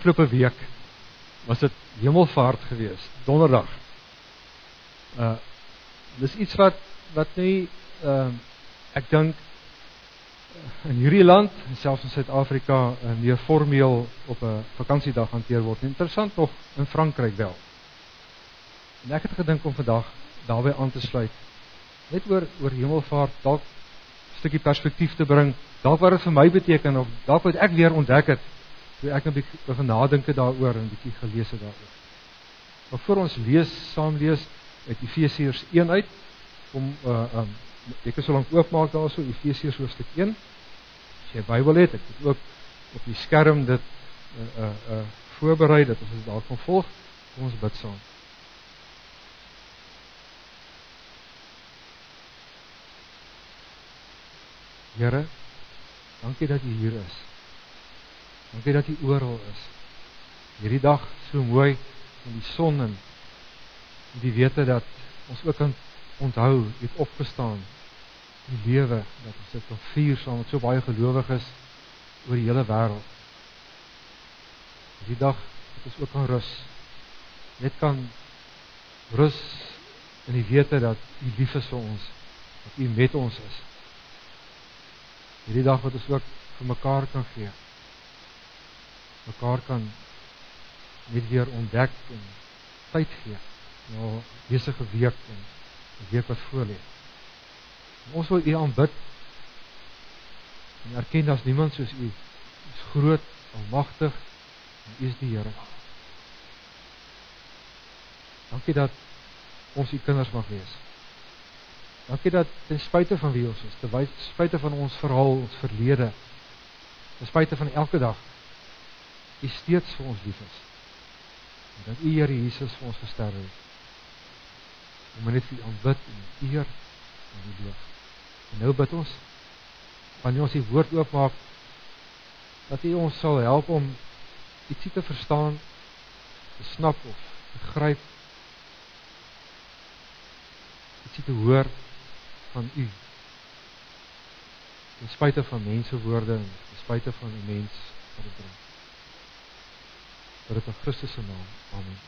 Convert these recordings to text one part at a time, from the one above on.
afgelope week was dit hemelvaart geweest, donderdag. Uh dis iets wat wat nie uh ek dink in hierdie land selfs in Suid-Afrika uh, meer formeel op 'n vakansiedag hanteer word. Interessant nog in Frankryk wel. En ek het gedink om vandag daarbey aan te sluit net oor oor hemelvaart dalk 'n stukkie perspektief te bring. Dalk wat dit vir my beteken of dalk wat ek weer ontdek het toe ek 'n bietjie begin nadink daaroor en 'n bietjie gelees het daaroor. Maar voor ons lees, saam lees uit Efesiërs 1 uit om uh um ek kan so lank oopmaak daarso Efesiërs hoofstuk 1. As jy Bybel het, ek het ook op die skerm dit uh uh, uh voorberei dat ons dit daar kan volg. Kom ons bid saam. Here, dankie dat U hier is. Dankie dat U oral is. Hierdie dag so mooi in die son en die wete dat ons ook kan onthou het opgestaan die lewe dat ons dit kan vier saam met so baie gelowiges oor die hele wêreld. Die dag dat ons ook kan rus. Net kan rus in die wete dat U lief is vir ons, dat U met ons is hierdie dag wat ons ook vir mekaar kan gee. Mekaar kan net weer ontdek en tyd gee. Nou besige week en die week wat voor lê. Ons wil U aanbid en erken dat niemand soos U is groot, almagtig en U is die Here. Dankie dat ons U kinders mag wees. Dankie dat ten spyte van wie ons is, ten spyte van ons verhaal, ons verlede, ten spyte van elke dag, U steeds vir ons lief is. En dat U Here Jesus vir ons gesterf het. Om net vir aanbid en eer en die loof. En nou bid ons wanneer ons die woord oopmaak dat U ons sal help om ietsie te verstaan, te snap of te gryp. Ietsie te hoor van u. Ten spyte van mense woorde en ten spyte van die mens wat dit bring. Vir dit in Christus se naam. Amen.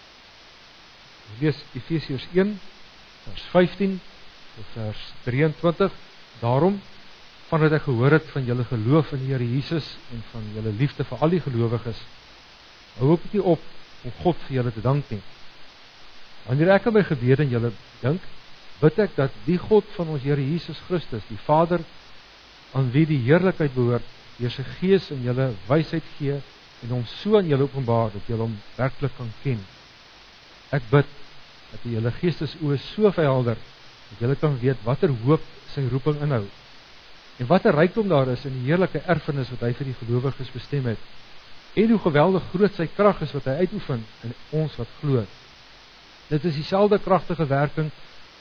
Ons lees Efesiërs 1 vers 15 tot vers 23. Daarom vandat ek gehoor het van julle geloof in die Here Jesus en van julle liefde vir al die gelowiges, hou ek nie op om God vir julle te dank nie. Wanneer ek aan my gebede en julle dink, bid ek dat die God van ons Here Jesus Christus, die Vader aan wie die heerlikheid behoort, deur sy Gees in julle wysheid gee en hom so aan julle openbaar dat julle hom werklik kan ken. Ek bid dat julle geestesoë so verhelder dat julle kan weet watter hoop sy roeping inhou en watter rykdom daar is in die heerlike erfenis wat hy vir die gelowiges bestem het en hoe geweldig groot sy krag is wat hy uitoefen in ons wat glo. Dit is dieselfde kragtige werking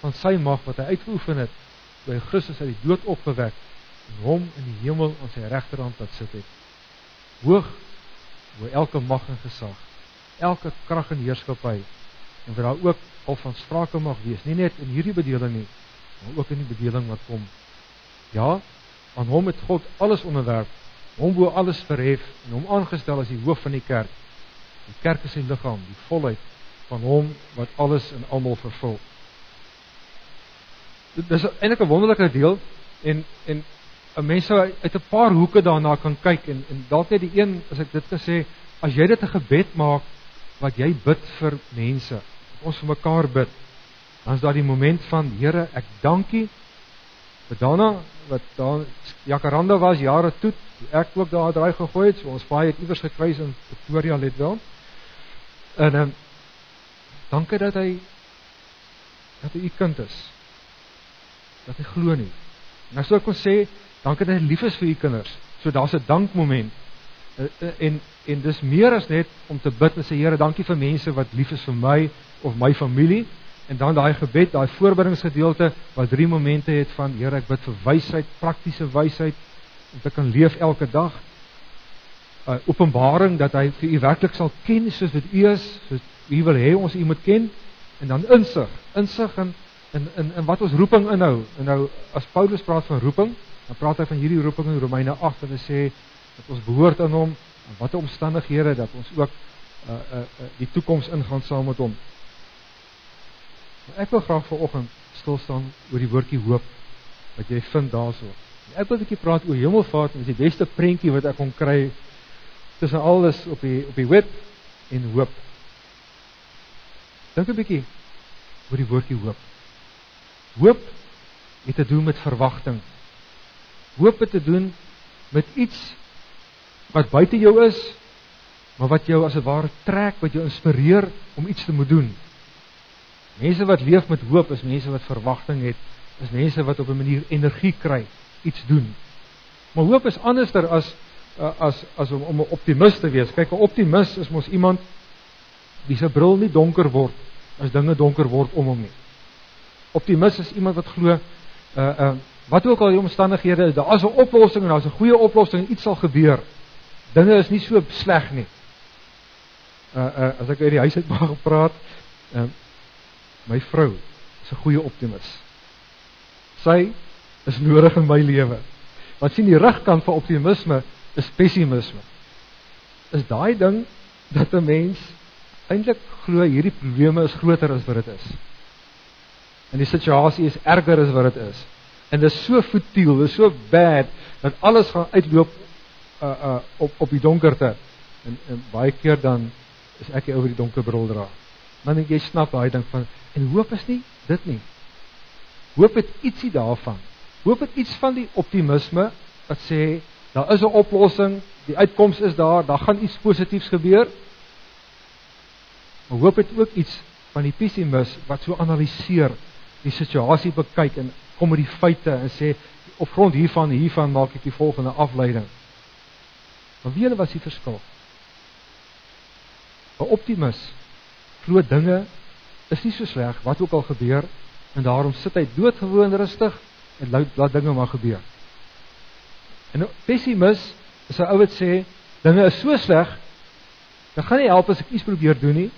van sy mag wat hy uitgeoefen het toe hy Christus uit die dood opgewek en hom in die hemel aan sy regterhand laat sit het. Hoog bo elke mag en gesag, elke krag en heerskappy en wat daar ook al van sprake mag wees, nie net in hierdie bedeling nie, maar ook in die bedeling wat kom. Ja, aan hom het God alles onderwerf, hom bo alles verhef en hom aangestel as die hoof van die kerk. Die kerk is sy liggaam, die volheid van hom wat alles in almal vervul dis eintlik 'n wonderlike deel en en 'n mens sou uit 'n paar hoeke daarna kan kyk en en dalk net die een as ek dit gesê as jy dit 'n gebed maak wat jy bid vir mense ons vir mekaar bid dan is daar die moment van Here ek dankie vir daarna wat daar Jacaranda was jare toe ek ook daar draai gegooi het so ons paai het iewers gekruis in Pretoria let wel en um, dankie dat hy dat hy u kind is dat hy glo nie. Nou sou ek kon sê, dankie dat hy lief is vir u kinders. So daar's 'n dankmoment. Eh, eh, en en dis meer as net om te bid en sê Here, dankie vir mense wat lief is vir my of my familie en dan daai gebed, daai voorberingingsgedeelte wat drie momente het van Here, ek bid vir wysheid, praktiese wysheid om te kan leef elke dag. uh, Openbaring dat hy vir u werklik sal ken soos wat u is, soos u wil hê ons u moet ken en dan insig, insig in in in in wat ons roeping inhou. En nou as Paulus praat van roeping, dan praat hy van hierdie roeping in Romeine 8 en hy sê dat ons behoort aan hom in watter omstandighede dat ons ook uh uh, uh die toekoms ingaan saam met hom. Maar ek wil graag vanoggend stil staan oor die woordjie hoop wat jy vind daarso. Ek wil 'n bietjie praat oor hemelvaart, dit is die beste prentjie wat ek kon kry tussen alles op die op die web en hoop. Dink 'n bietjie oor die woordjie hoop. Hoop het te doen met verwagting. Hoop het te doen met iets wat buite jou is, maar wat jou as 'n ware trek, wat jou inspireer om iets te moet doen. Mense wat leef met hoop is mense wat verwagting het, is mense wat op 'n manier energie kry, iets doen. Maar hoop is anderster as as as om om 'n optimis te wees. Kyk, 'n optimis is mos iemand wie se bril nie donker word as dinge donker word om hom nie. Optimis is iemand wat glo uh uh wat ook al die omstandighede is, daar is 'n oplossing en daar's 'n goeie oplossing en iets sal gebeur. Dinge is nie so sleg nie. Uh uh as ek uit die huis uit mag praat, uh my vrou is 'n goeie optimis. Sy is nodig in my lewe. Wat sien die rigkant van optimisme is pessimisme. Is daai ding dat 'n mens eintlik glo hierdie probleme is groter as wat dit is. En die situasie is erger as wat dit is. En dit is so futiel, dit is so bad dat alles gaan uitloop uh uh op op die donkerte. En en baie keer dan is ek oor die donker bril dra. Maar net jy snap daai ding van en hoop is nie dit nie. Hoop het ietsie daarvan. Hoop het iets van die optimisme wat sê daar is 'n oplossing, die uitkoms is daar, daar gaan iets positiefs gebeur. Maar hoop het ook iets van die pessimis wat so analiseer, die situasie bekyk en kom met die feite en sê op grond hiervan hiervan maak ek die volgende afleiding. Maar wie was die verskil? 'n Optimis glo dinge is nie so sleg wat ook al gebeur en daarom sit hy doodgewoon rustig en laat dinge maar gebeur. En 'n pessimis is 'n ou wat sê dinge is so sleg, dan gaan nie help as ek iets probeer doen nie,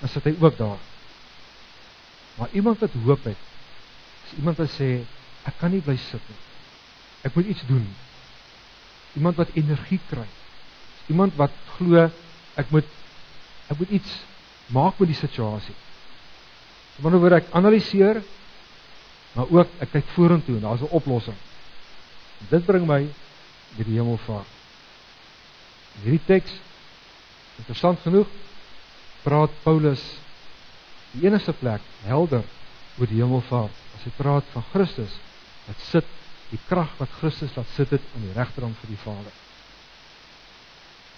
dan sit hy ook daar. Maar iemand wat hoop het, is iemand wat sê ek kan nie bly sit nie. Ek moet iets doen. Iemand wat energie kry. Iemand wat glo ek moet ek moet iets maak met die situasie. Wanneer word ek analiseer maar ook ek kyk vorentoe en daar's 'n oplossing. Dit bring my by die hemelvaart. Hierdie teks interessant genoeg praat Paulus die enigste plek helder oor die hemelvaart as hy praat van Christus wat sit die krag wat Christus laat sit het aan die regterhand van die Vader.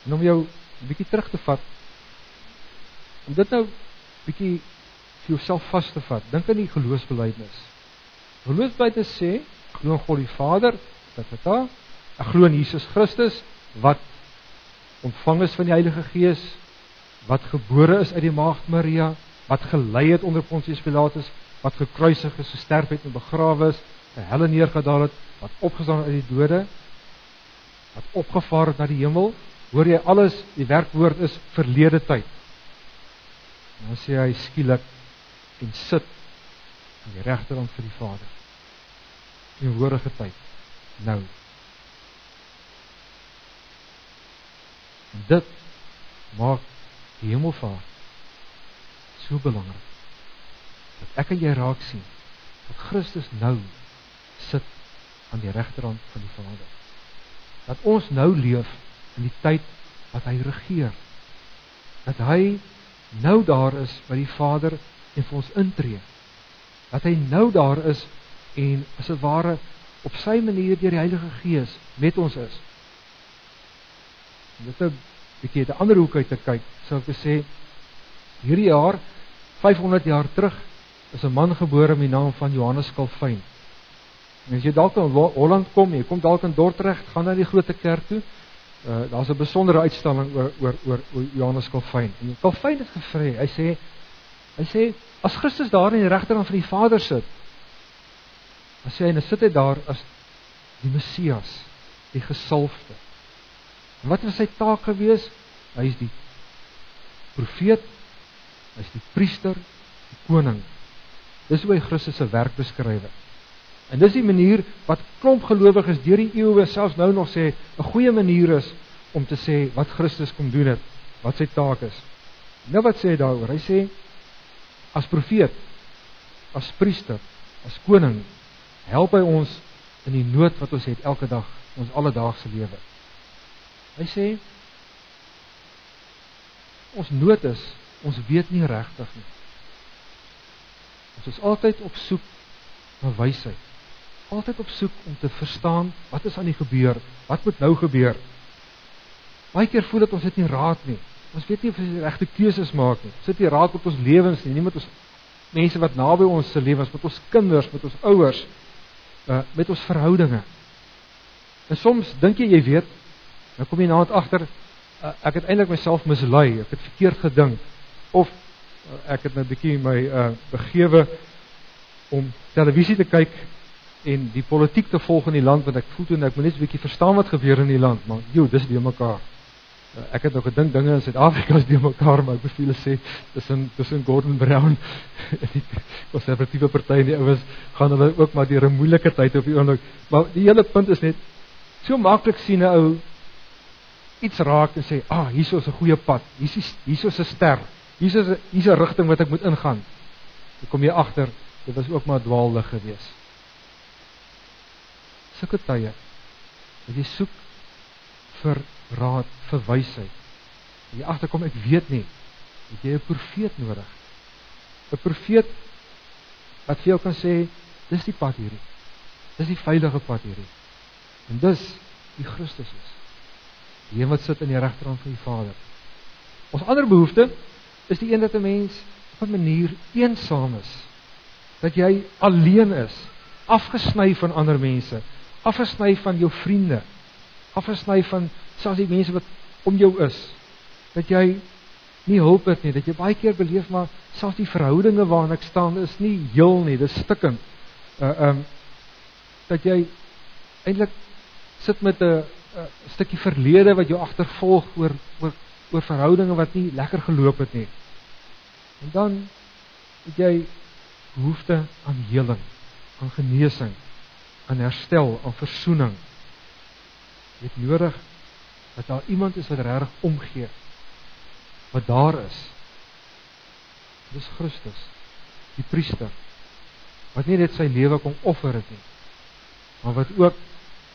En om jou 'n bietjie terug te vat om dit nou bietjie vir jouself vas te vat. Dink aan die geloofsbelijdenis. Geloofsbelijdenis sê glo in God die Vader, dat dit daar Ek glo in Jesus Christus wat ontvang is van die Heilige Gees, wat gebore is uit die maagd Maria, wat gelei het onder Pontius Pilatus, wat gekruisig is, gesterf het en begrawe is, in helle neergedaal het, wat opgestaan uit die dode, wat opgevaar het na die hemel. Hoor jy alles, die werkwoord is verlede tyd. En dan sê hy skielik en sit aan die regterkant van die Vader. In vorige tyd. Nou En dit maak die hemelvaart so belangrik. Dat ek en jy raak sien dat Christus nou sit aan die regterhand van die Vader. Dat ons nou leef in die tyd wat hy regeer. Dat hy nou daar is by die Vader en vir ons intree. Dat hy nou daar is en as 'n ware op sy manier deur die Heilige Gees met ons is. Dit 'n bietjie 'n ander hoek uit te kyk, sou ek sê hierdie jaar 500 jaar terug is 'n man gebore met die naam van Johannes Calvin. En as jy dalk in Holland kom, jy kom dalk in Dordrecht, gaan na die groot kerk toe. Uh daar's 'n besondere uitstalling oor oor oor, oor Johannes Calvin. En Calvin het gevra, hy sê hy sê as Christus daar in die regterkant van die Vader sit, dan sê hy, "Nou sit hy daar as die Messias, die gesalfde." En wat was sy taak gewees? Hy is die profeet, hy is die priester, die koning. Dis hoe hy Christus se werk beskryf. En dis die manier wat klomp gelowiges deur die eeue selfs nou nog sê 'n goeie manier is om te sê wat Christus kom doen het, wat sy taak is. Nou wat sê hy daaroor? Hy sê as profeet, as priester, as koning, help hy ons in die nood wat ons het elke dag, ons alledaagse lewe. Hy sê ons nood is, ons weet nie regtig nie. Ons is altyd op soek na wysheid. Altyd op soek om te verstaan wat is aan die gebeur, wat moet nou gebeur. Baie keer voel dit ons het nie raad nie. Ons weet nie of ons die regte keuses maak nie. Het nie raad met ons lewens nie, nie met ons mense wat naby ons se lewens, met ons kinders, met ons ouers, uh, met ons verhoudinge. En soms dink jy jy weet, dan kom jy na het agter uh, ek het eintlik myself mislei, ek het verkeerd gedink of ek het nou 'n bietjie my uh, begewe om televisie te kyk en die politiek te volg in die land want ek voel toe ek moet net 'n bietjie verstaan wat gebeur in die land, maar joh, dis die mekaar. Uh, ek het nog gedink dinge in Suid-Afrika is die mekaar, maar ek beviel sê tussen tussen Gordon Brown en die konservatiewe party en die ouens gaan hulle ook maar deur 'n moeilike tyd op die oomblik. Maar die hele punt is net so maklik sien 'n ou iets raak en sê, "Ah, hier is 'n goeie pad. Hier is hier is 'n ster. Hier is hier's 'n rigting wat ek moet ingaan." Dan kom jy agter, dit was ook maar dwaallig geweest sulke tye dat jy soek vir raad, vir wysheid. Jy agterkom ek weet nie, het jy 'n profeet nodig. 'n Profeet wat vir jou kan sê, dis die pad hierdie. Dis die veilige pad hierdie. En dis die Christus is. Die een wat sit in die regterhand van die Vader. Ons ander behoefte is die een dat 'n mens op 'n manier eensaam is. Dat jy alleen is, afgesny van ander mense, afgesny van jou vriende, afgesny van selfs die mense wat om jou is, dat jy nie hulp het nie, dat jy baie keer beleef maar selfs die verhoudinge waarin ek staan is nie heel nie, dis stikkend. Uh um dat jy eintlik sit met 'n stukkie verlede wat jou agtervolg oor oor oor verhoudinge wat nie lekker geloop het nie. En dan het jy behoefte aan heling, aan genesing, aan herstel, aan verzoening. Jy het nodig dat daar iemand is wat regtig omgee. Wat daar is. Dis Christus, die priester. Wat nie net sy lewe kom offer het nie, maar wat ook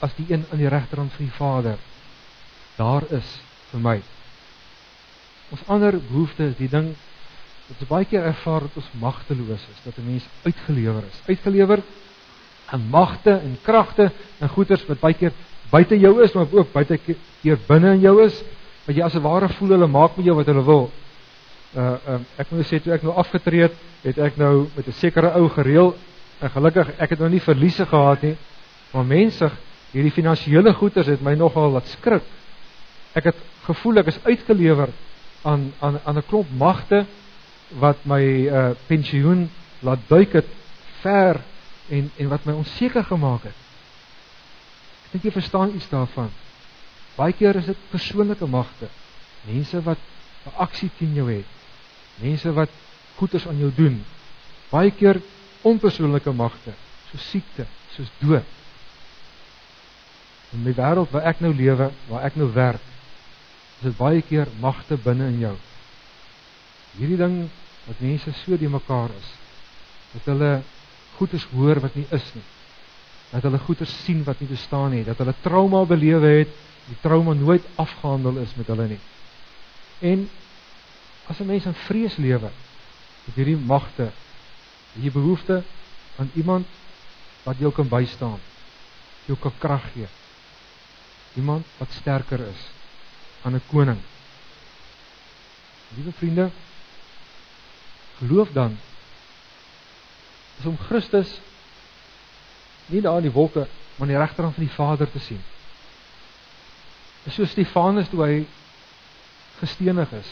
as die een aan die regterhand van die Vader daar is vir my. Ons ander behoefte is die ding wat ons baie keer ervaar dat ons magteloos is, dat 'n mens uitgelewer is. Uitgelewer en magte en kragte en goeders wat baie keer buite jou is, maar ook baie keer binne in jou is, wat jy as 'n ware voel hulle maak met jou wat hulle wil. Uh um, ek moet sê toe ek nou afgetree het, het ek nou met 'n sekere ou gereël en gelukkig ek het nou nie verliese gehad nie, maar mensig hierdie finansiële goeders het my nogal laat skrik. Ek het gevoel ek is uitgelewer aan aan aan 'n klomp magte wat my uh pensioen laat duik het ver en en wat my onseker gemaak het. Ek dink jy verstaan iets daarvan. Baie keer is dit persoonlike magte. Mense wat 'n aksie teen jou het. Mense wat goeders aan jou doen. Baie keer onpersoonlike magte, soos siekte, soos dood. In my wêreld waar ek nou lewe, waar ek nou werk, is dit baie keer magte binne in jou. Hierdie ding wat mense so die mekaar is. Dat hulle goeders hoor wat nie is nie. Dat hulle goeders sien wat nie bestaan nie, dat hulle trauma belewe het, die trauma nooit afgehandel is met hulle nie. En as 'n mens in vrees lewe, het hierdie magte hier behoefte aan iemand wat jou kan bystaan, jou kan krag gee. Iemand wat sterker is aan 'n koning. Liewe vriende, geloof dan is om Christus nie daar in die wolke, maar aan die regterkant van die Vader te sien. Dis so Stefanus toe hy gestenig is,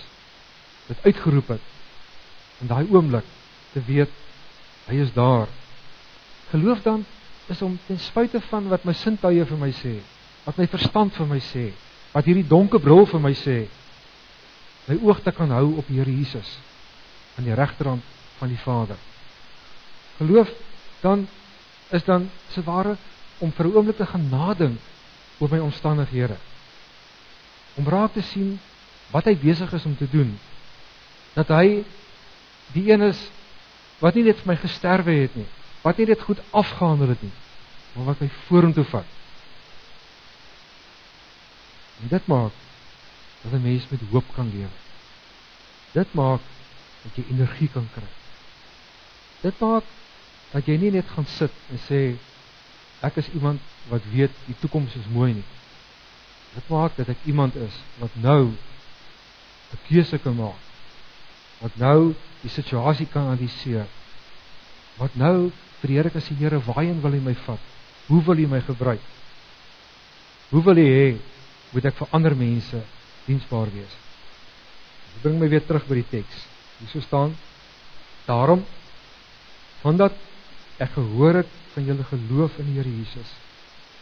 dit uitgeroep het in daai oomblik te weet hy is daar. Geloof dan is om ten spyte van wat my sintuie vir my sê, wat my verstand vir my sê, wat hierdie donker bril vir my sê, my oog te kan hou op die Here Jesus aan die regterkant van die Vader. Geloof dan is dan se ware om vir 'n oomblik te gaan nadink oor my omstandighede. om raak te sien wat hy besig is om te doen. Dat hy die een is wat nie net vir my gesterwe het nie, wat nie net goed afgehandel het nie, maar wat my vorentoe vat. En dit maak dat 'n mens met hoop kan lewe. Dit maak dat jy energie kan kry. Dit maak dat jy nie net gaan sit en sê ek is iemand wat weet die toekoms is mooi nie. Dit maak dat ek iemand is wat nou 'n keuse kan maak. Wat nou die situasie kan analiseer. Wat nou vir die Here kan sê Here, waarheen wil U my vat? Hoe wil U my gebruik? Hoe wil U hê moet ek vir ander mense diensbaar wees? Dit bring my weer terug by die teks. Hier staan: Daarom omdat ek gehoor het van julle geloof in die Here Jesus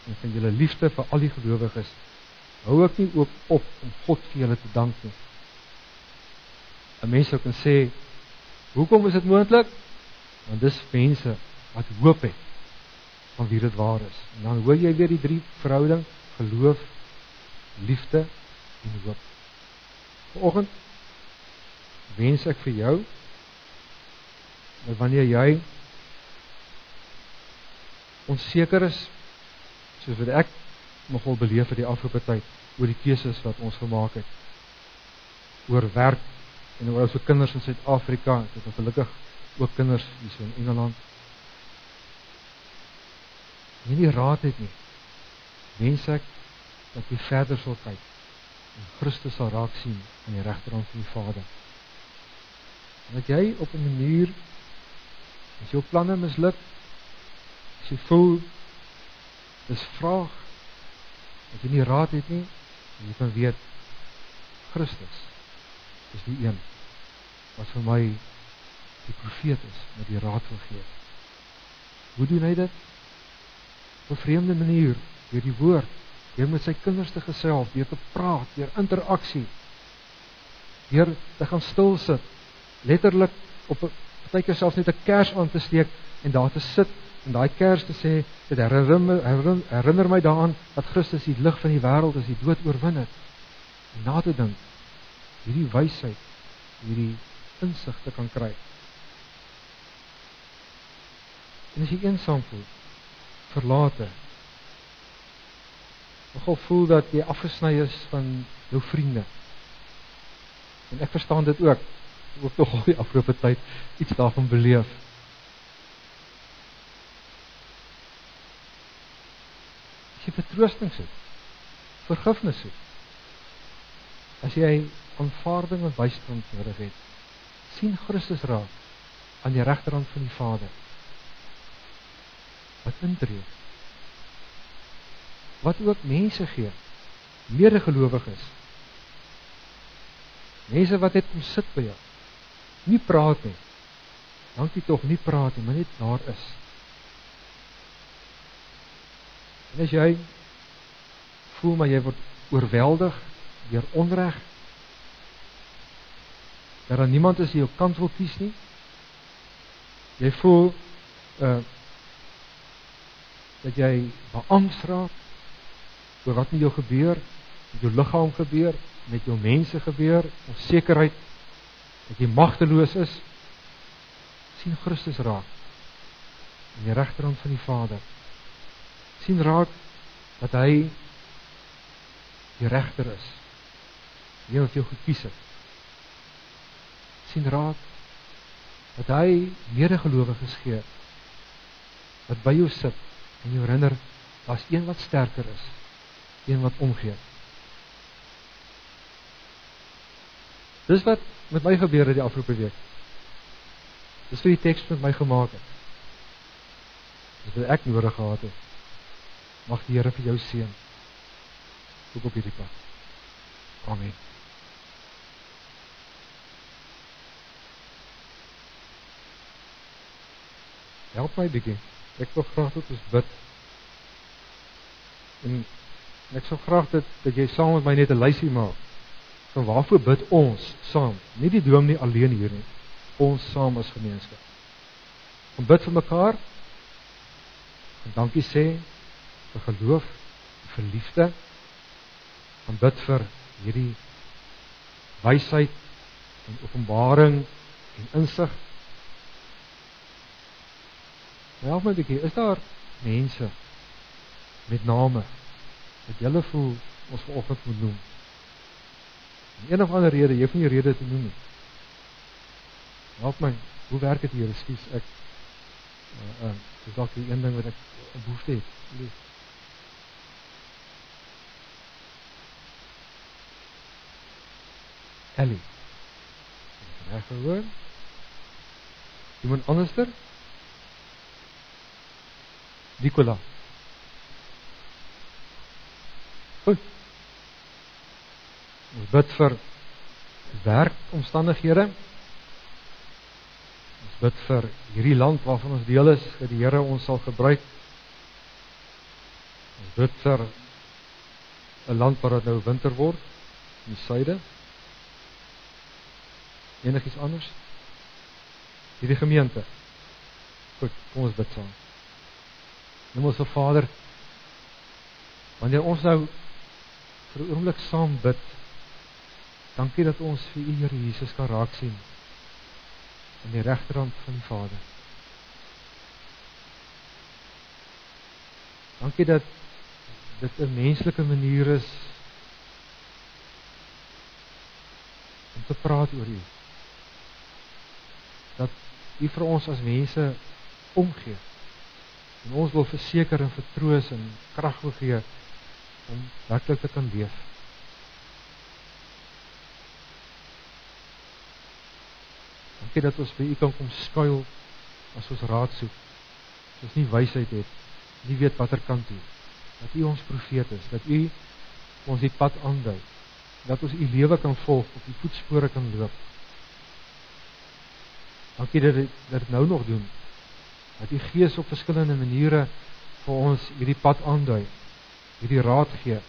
en van julle liefde vir al die gelowiges, hou ek nie ook op om God vir julle te dank nie. 'n Mens sou kan sê, hoekom is dit moontlik? Want dis mense wat hoop het van wie dit waar is. En dan hoor jy weer die drie verhouding, geloof, liefde en hoop. Vanoggend wens ek vir jou dat wanneer jy onseker is soos wat ek nogal beleef het die afgelope tyd oor die keuses wat ons gemaak het oor werk en oor ons kinders in Suid-Afrika dit is gelukkig ook kinders hier so in Engeland nie die raad het nie wens ek dat jy verder sal kyk en Christus sal raak sien aan die regterhand van die Vader. En dat jy op 'n manier as jou planne misluk as jy voel dis vraag dat jy nie raad het nie jy kan weet Christus is die een wat vir my die profeet is met die raad wil gee. Hoe doen hy dit? Op 'n vreemde manier deur die woord deur met sy kinders te gesels deur te praat deur interaksie deur te gaan stil sit letterlik op 'n partykeer selfs net 'n kers aan te steek en daar te sit en daai kers te sê dit herinner, herinner, herinner my daaraan dat Christus die lig van die wêreld is, die dood oorwin het. En na te dink hierdie wysheid, hierdie insig te kan kry. En as jy eensaam voel, verlate. Nogal voel dat jy afgesny is van jou vriende. En ek verstaan dit ook ook tog al die afgelope tyd iets daarvan beleef. As jy vertroosting soek, vergifnis soek. As jy aanvaarding en bystand nodig het, sien Christus raak aan die regterhand van die Vader. Wat intree. Wat ook mense gee, medegelowiges. Mense wat net kom sit by jou nie praat nie. Dankie tog nie praat nie, maar net daar is. En as jy voel maar jy word oorweldig deur onreg, dat daar niemand is wat jou kant wil kies nie. Jy voel uh dat jy beangs raak oor wat met jou gebeur, met jou liggaam gebeur, met jou mense gebeur, onsekerheid dat jy magteloos is, sien Christus raak in die regterhand van die Vader. sien raak dat hy die regter is. Hy het jou gekies het. sien raak dat hy medegelowiges gee wat by jou sit en jou herinner daar's een wat sterker is, een wat omgee. Dis wat met my gebeur het die afgelope week. Dis vir die teks met my gemaak het. Dis wat ek nodig gehad het. Mag die Here vir jou seën. Ook op hierdie pad. Amen. Help my bietjie. Ek wil graag dat ons bid. En ek sou graag dat dat jy saam met my net 'n lysie maak van waarvoor bid ons saam? Nie die dominee alleen hier nie. Ons saam as gemeenskap. Om bid vir mekaar. En dankie sê vir geloof, vir liefde. Om bid vir hierdie wysheid en openbaring en insig. Help my 'n bietjie, is daar mense met name wat julle voel ons vanoggend moet noem? En een of ander rede, jy hoef nie rede te noem nie. Help my, hoe werk dit hier? Ekskuus, ek uh uh dis dalk die een ding wat ek 'n behoefte het. Lief. Ellie. Reg gehoor? Iemand anderster? Nicola. Goed. Ons bid vir werkomstandighede. Ons bid vir hierdie land waarvan ons deel is, dat die Here ons sal gebruik. Ons bid vir 'n land waar dit nou winter word in die suide. Enigiets anders? Hierdie gemeente. Goed, kom ons bid saam. Hemelse Vader, wanneer ons nou vir 'n oomblik saam bid, dankie dat ons vir U Here Jesus kan raak sien aan die regterkant van die Vader. Dankie dat dit 'n menslike manier is om te praat oor U dat U vir ons as mense omgee. En ons wil verseker en vertroos en krag gee om werklik te kan leef. Dankie dat ons by U kan kom skuil as ons raad soek. As ons nie wysheid het, nie weet watter kant toe. Dat U ons profeet is, dat U ons die pad aandui. Dat ons U lewe kan volg, op U voetspore kan loop. Dankie dat dit dit nou nog doen. Dat U Gees op verskillende maniere vir ons hierdie pad aandui. Hierdie raad gee.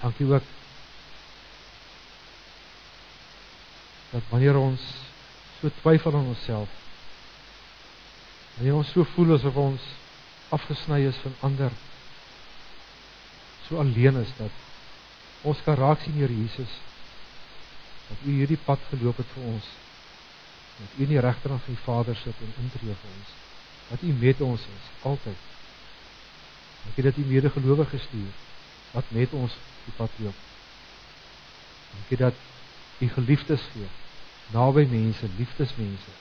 Dankie ook dat wanneer ons so twyfel aan onsself wanneer ons so voel asof ons afgesny is van ander so alleen is dat ons kan raak sien Here Jesus dat u hierdie pad geloop het vir ons. Dat u in die regterhand van die Vader sit en intree vir ons. Dat u met ons is altyd. Ek het dat u medegelowige gestuur wat met ons die pad loop. Het dat u geliefdes gee naby mense, liefdesmense.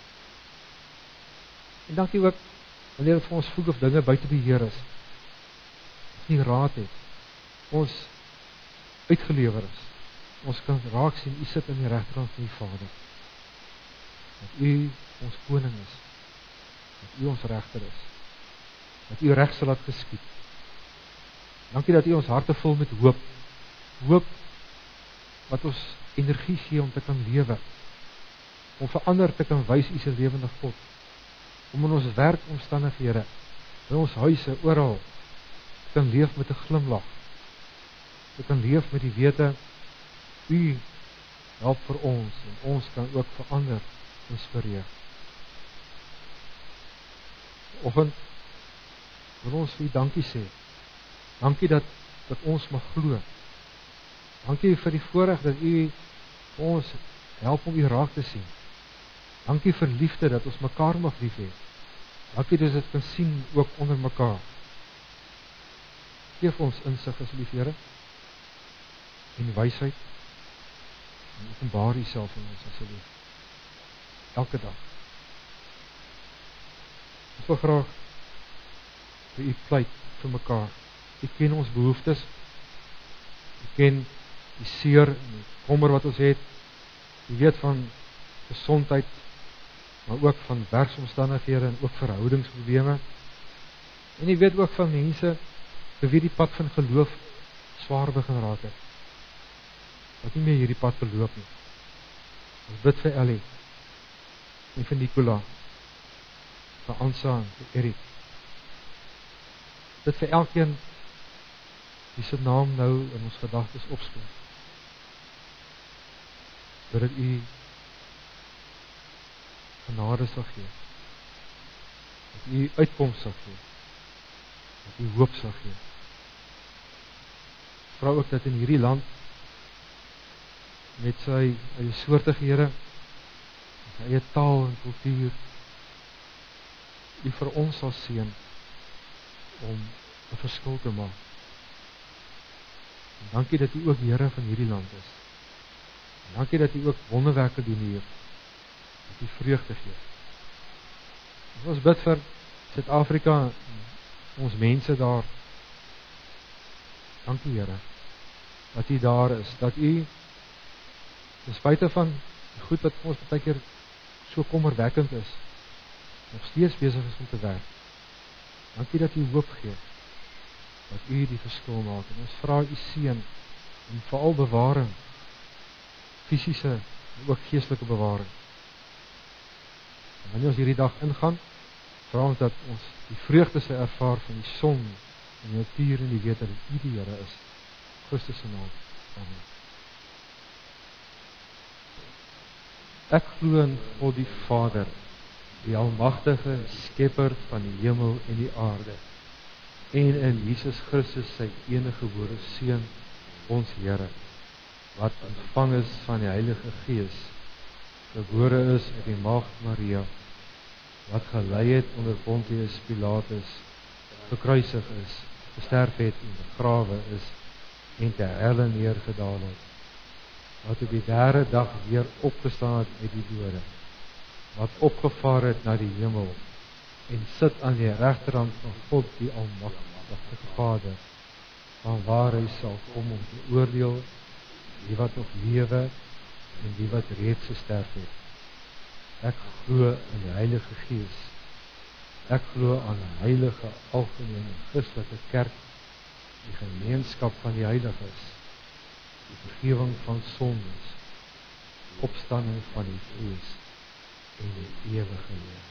En dankie ook wanneer dit vir ons voel of dinge buite beheer is. Ons nie raad het. Ons uitgelewer is ons kan raak sien u sit in die regterkant van die Vader. Dat u ons koning is. Dat u ons regter is. Dat u reg sal laat geskied. Dankie dat u ons harte vul met hoop. Hoop wat ons energie gee om te kan lewe. Om vir ander te kan wys u se lewende God. Om in ons werkomstandighede, in ons huise oral kan leef met 'n glimlag. Te kan leef met die wete U help vir ons en ons kan ook vir ander inspireer. Oggend wil ons vir U dankie sê. Dankie dat dat ons mag glo. Dankie vir die voorreg dat U ons help om U raak te sien. Dankie vir liefde dat ons mekaar mag lief hê. Dankie dat dit kan sien ook onder mekaar. Geef ons insig asseblief Here en wysheid en openbaar jouself aan ons asseblief. Elke dag. Ons wil graag vir u pleit vir mekaar. U ken ons behoeftes. U ken die seer en die kommer wat ons het. U weet van gesondheid, maar ook van werksomstandighede en ook verhoudingsprobleme. En u weet ook van mense vir wie die pad van geloof swaar begin raak het wat nie meer hierdie pad verloop nie. Ons bid vir Ellie en vir Nicola, vir Ansa en vir Erik. Dit vir elkeen wie se naam nou in ons gedagtes opspring. Dat u genade sal gee. Dat u uitkoms sal gee. Dat u hoop sal gee. vra ook dat in hierdie land met sy eie soortige Here, sy eie taal en kultuur, U vir ons sal seën om 'n verskil te maak. En dankie dat U ook Here van hierdie land is. En dankie dat U ook wonderwerke doen hier. Dat U vreugde gee. Ons bid vir Suid-Afrika, ons mense daar. Dankie Here dat U daar is, dat U ten spyte van goed wat ons baie keer so kommerwekkend is, nog steeds besig is om te werk. Dankie dat U hoop gee. Dat U die verskil maak en ons vra U seën en veral bewaring fisiese en ook geestelike bewaring. En wanneer ons hierdie dag ingaan, vra ons dat ons die vreugde se ervaar van die son en die natuur en die weet dat U die Here is. Christus se naam. Amen. Ek glo in God die Vader die almagtige skepper van die hemel en die aarde en in Jesus Christus sy enige gebore seun ons Here wat ontvang is van die Heilige Gees gebore is uit die maagd Maria wat gelei het onder Pontius Pilatus gekruisig is gesterf het en begrawe is en ter helle neergedaal het wat op die derde dag weer opgestaan het uit die dode wat opgevaar het na die hemel en sit aan die regterhand van God die almagtige Vader van waar hy sal kom om te oordeel die wat nog lewe en die wat reeds gesterf het ek glo in die Heilige Gees ek glo aan 'n heilige algemene Christelike kerk die gemeenskap van die heiliges die vergifnis van sondes opstanding van die vlees en die ewige lewe.